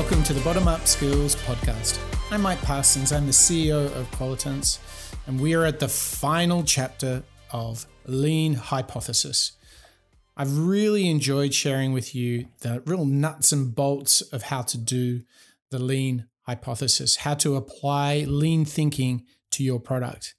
welcome to the Bottom Up Skills Podcast. I'm Mike Parsons, I'm the CEO of Qualitance, and we are at the final chapter of Lean Hypothesis. I've really enjoyed sharing with you the real nuts and bolts of how to do the Lean Hypothesis, how to apply lean thinking to your product.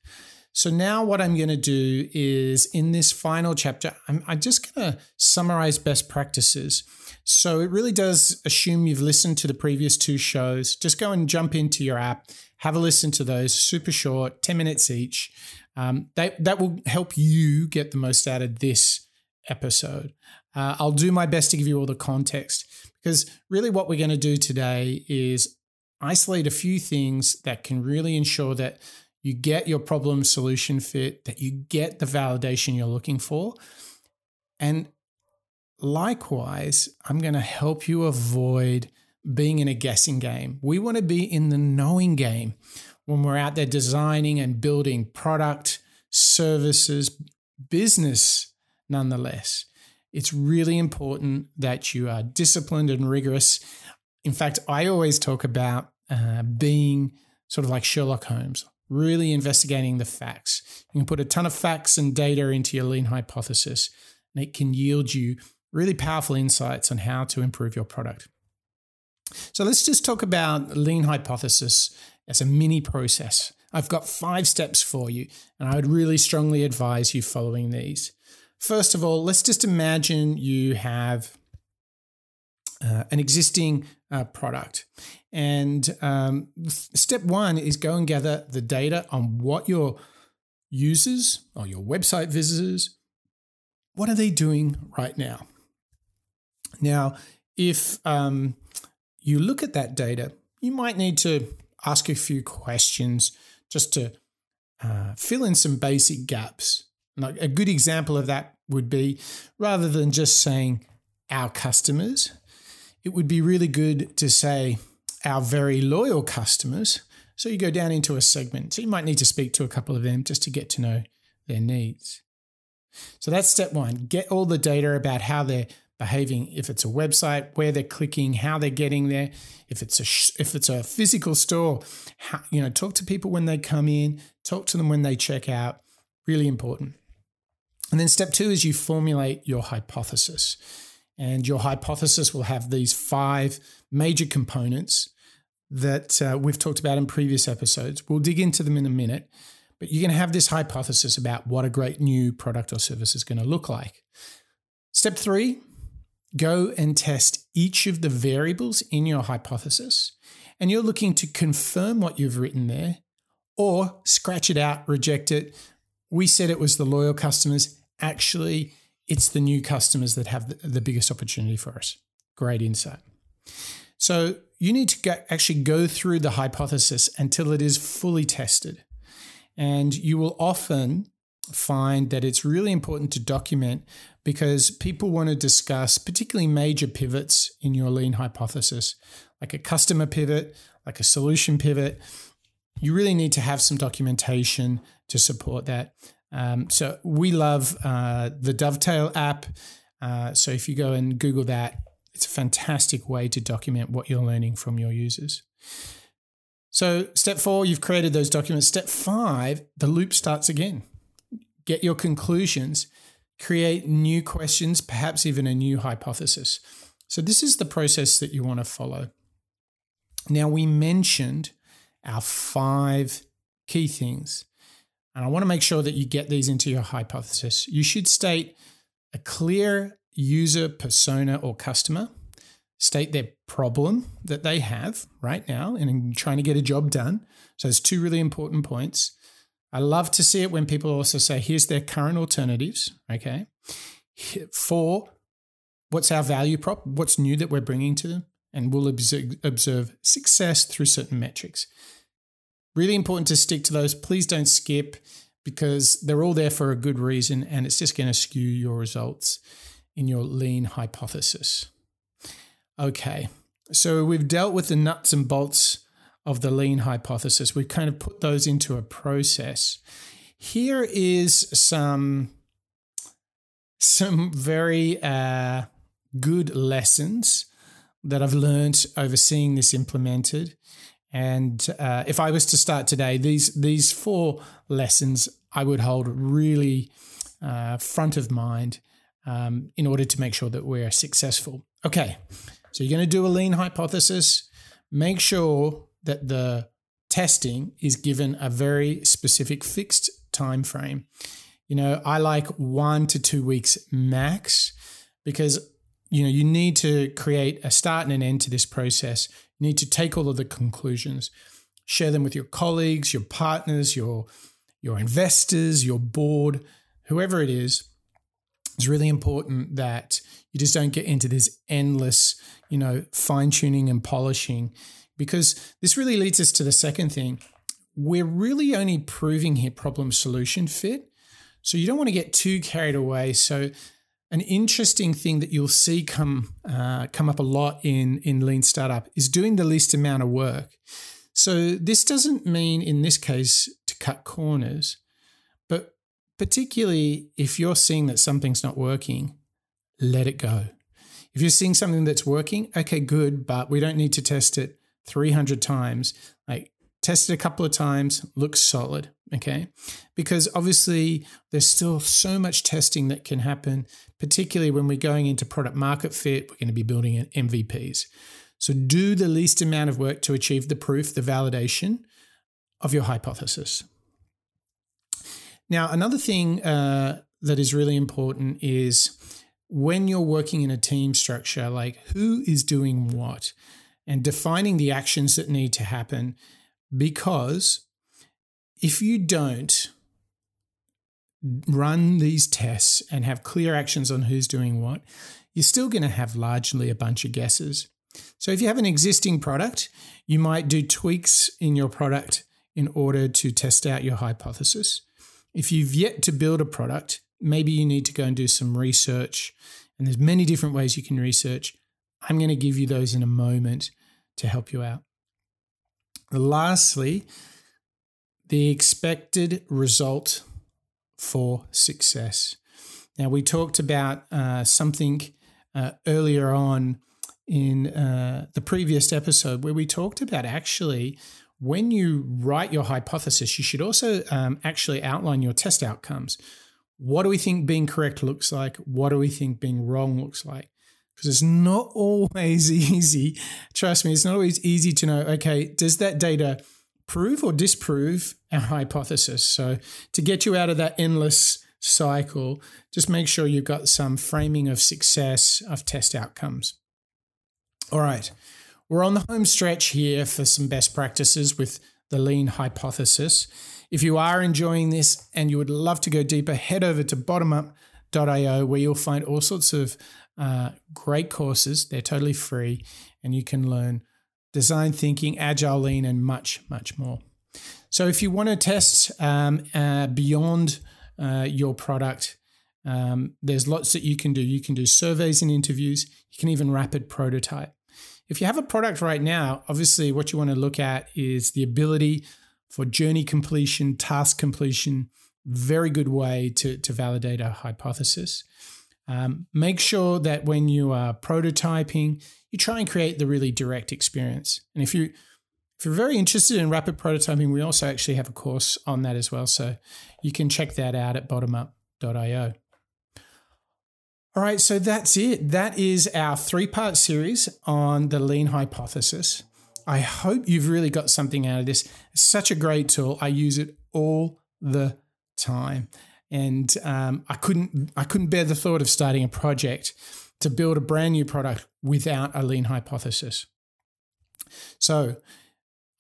So now what I'm going to do is in this final chapter, I'm, I'm just going to summarize best practices. So it really does assume you've listened to the previous two shows. Just go and jump into your app, have a listen to those, super short, 10 minutes each. Um, that, that will help you get the most out of this episode. Uh, I'll do my best to give you all the context because really what we're going to do today is isolate a few things that can really ensure that you get your problem solution fit, that you get the validation you're looking for. And likewise, I'm going to help you avoid being in a guessing game. We want to be in the knowing game when we're out there designing and building product, services, business, nonetheless. It's really important that you are disciplined and rigorous. In fact, I always talk about uh, being sort of like Sherlock Holmes really investigating the facts. You can put a ton of facts and data into your lean hypothesis, and it can yield you really powerful insights on how to improve your product. So let's just talk about lean hypothesis as a mini process. I've got five steps for you, and I would really strongly advise you following these. First of all, let's just imagine you have uh, an existing uh, product. And um, step one is go and gather the data on what your users or your website visitors, what are they doing right now? Now, if um, you look at that data, you might need to ask a few questions just to uh, fill in some basic gaps. Like a good example of that would be rather than just saying our customers, it would be really good to say our very loyal customers. So you go down into a segment. So you might need to speak to a couple of them just to get to know their needs. So that's step one. Get all the data about how they're behaving. If it's a website where they're clicking how they're getting there. If it's a if it's a physical store how, you know talk to people when they come in. Talk to them when they check out. Really important. And then step 2 is you formulate your hypothesis and your hypothesis will have these five major components that uh, we've talked about in previous episodes. We'll dig into them in a minute, but you're going to have this hypothesis about what a great new product or service is going to look like. Step three go and test each of the variables in your hypothesis. And you're looking to confirm what you've written there or scratch it out, reject it. We said it was the loyal customers. Actually, it's the new customers that have the, the biggest opportunity for us. Great insight. So you need to actually go through the hypothesis until it is fully tested. And you will often find that it's really important to document because people want to discuss particularly major pivots in your lean hypothesis, like a customer pivot, like a solution pivot. You really need to have some documentation to support that. Um, so we love uh, the Dovetail app. Uh, so if you go and Google that, it's a fantastic way to document what you're learning from your users. So step four, you've created those documents. Step five, the loop starts again. Get your conclusions, create new questions, perhaps even a new hypothesis. So this is the process that you want to follow. Now we mentioned our five key things and I want to make sure that you get these into your hypothesis. You should state a clear user persona or customer, state their problem that they have right now and trying to get a job done. So there's two really important points. I love to see it when people also say, here's their current alternatives. Okay. Four, what's our value prop? What's new that we're bringing to them? And we'll observe success through certain metrics. Really important to stick to those. Please don't skip because they're all there for a good reason and it's just going to skew your results in your lean hypothesis. Okay, so we've dealt with the nuts and bolts of the lean hypothesis. We've kind of put those into a process. Here is some some very uh, good lessons that I've learned overseeing this implemented. And uh, if I was to start today, these these four lessons I would hold really uh, front of mind um, in order to make sure that we're successful. Okay, so you're going to do a lean hypothesis. Make sure that the testing is given a very specific fixed time frame. You know, I like one to two weeks max because you know you need to create a start and an end to this process. You need to take all of the conclusions, share them with your colleagues, your partners, your your investors, your board, whoever it is. It's really important that you just don't get into this endless, you know, fine tuning and polishing because this really leads us to the second thing. We're really only proving here problem solution fit. So you don't want to get too carried away. So an interesting thing that you'll see come uh, come up a lot in in lean startup is doing the least amount of work. So this doesn't mean in this case to cut corners, but particularly if you're seeing that something's not working, let it go. If you're seeing something that's working, okay, good, but we don't need to test it 300 times. Like test it a couple of times, looks solid, okay? Because obviously there's still so much testing that can happen, particularly when we're going into product market fit, we're going to be building MVPs. So do the least amount of work to achieve the proof, the validation of your hypothesis. Now, another thing uh, that is really important is when you're working in a team structure, like who is doing what and defining the actions that need to happen. Because if you don't run these tests and have clear actions on who's doing what, you're still going to have largely a bunch of guesses. So if you have an existing product, you might do tweaks in your product in order to test out your hypothesis. If you've yet to build a product, maybe you need to go and do some research. And there's many different ways you can research. I'm going to give you those in a moment to help you out. Lastly, the expected result for success. Now, we talked about uh, something uh, earlier on in uh, the previous episode where we talked about actually when you write your hypothesis, you should also um, actually outline your test outcomes. What do we think being correct looks like? What do we think being wrong looks like? Because it's not always easy. Trust me, it's not always easy to know, okay, does that data prove or disprove our hypothesis? So to get you out of that endless cycle, just make sure you've got some framing of success of test outcomes. All right, we're on the home stretch here for some best practices with the lean hypothesis. If you are enjoying this and you would love to go deeper, head over to bottomup.io where you'll find all sorts of uh, great courses. They're totally free and you can learn design thinking, agile lean, and much, much more. So if you want to test um, uh, beyond uh, your product, um, there's lots that you can do. You can do surveys and interviews. You can even rapid prototype. If you have a product right now, obviously what you want to look at is the ability for journey completion, task completion, very good way to, to validate a hypothesis. Um, make sure that when you are prototyping, you try and create the really direct experience. And if you if you're very interested in rapid prototyping, we also actually have a course on that as well. So you can check that out at bottomup.io. All right, so that's it. That is our three part series on the lean hypothesis. I hope you've really got something out of this. It's such a great tool. I use it all the time, and um, I couldn't I couldn't bear the thought of starting a project to build a brand new product without a lean hypothesis. So.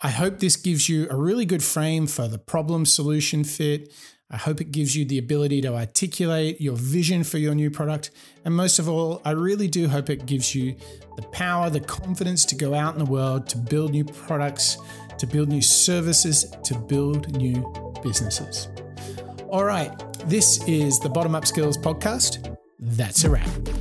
I hope this gives you a really good frame for the problem solution fit, I hope it gives you the ability to articulate your vision for your new product. And most of all, I really do hope it gives you the power, the confidence to go out in the world to build new products, to build new services, to build new businesses. All right, this is the Bottom Up Skills Podcast. That's a wrap.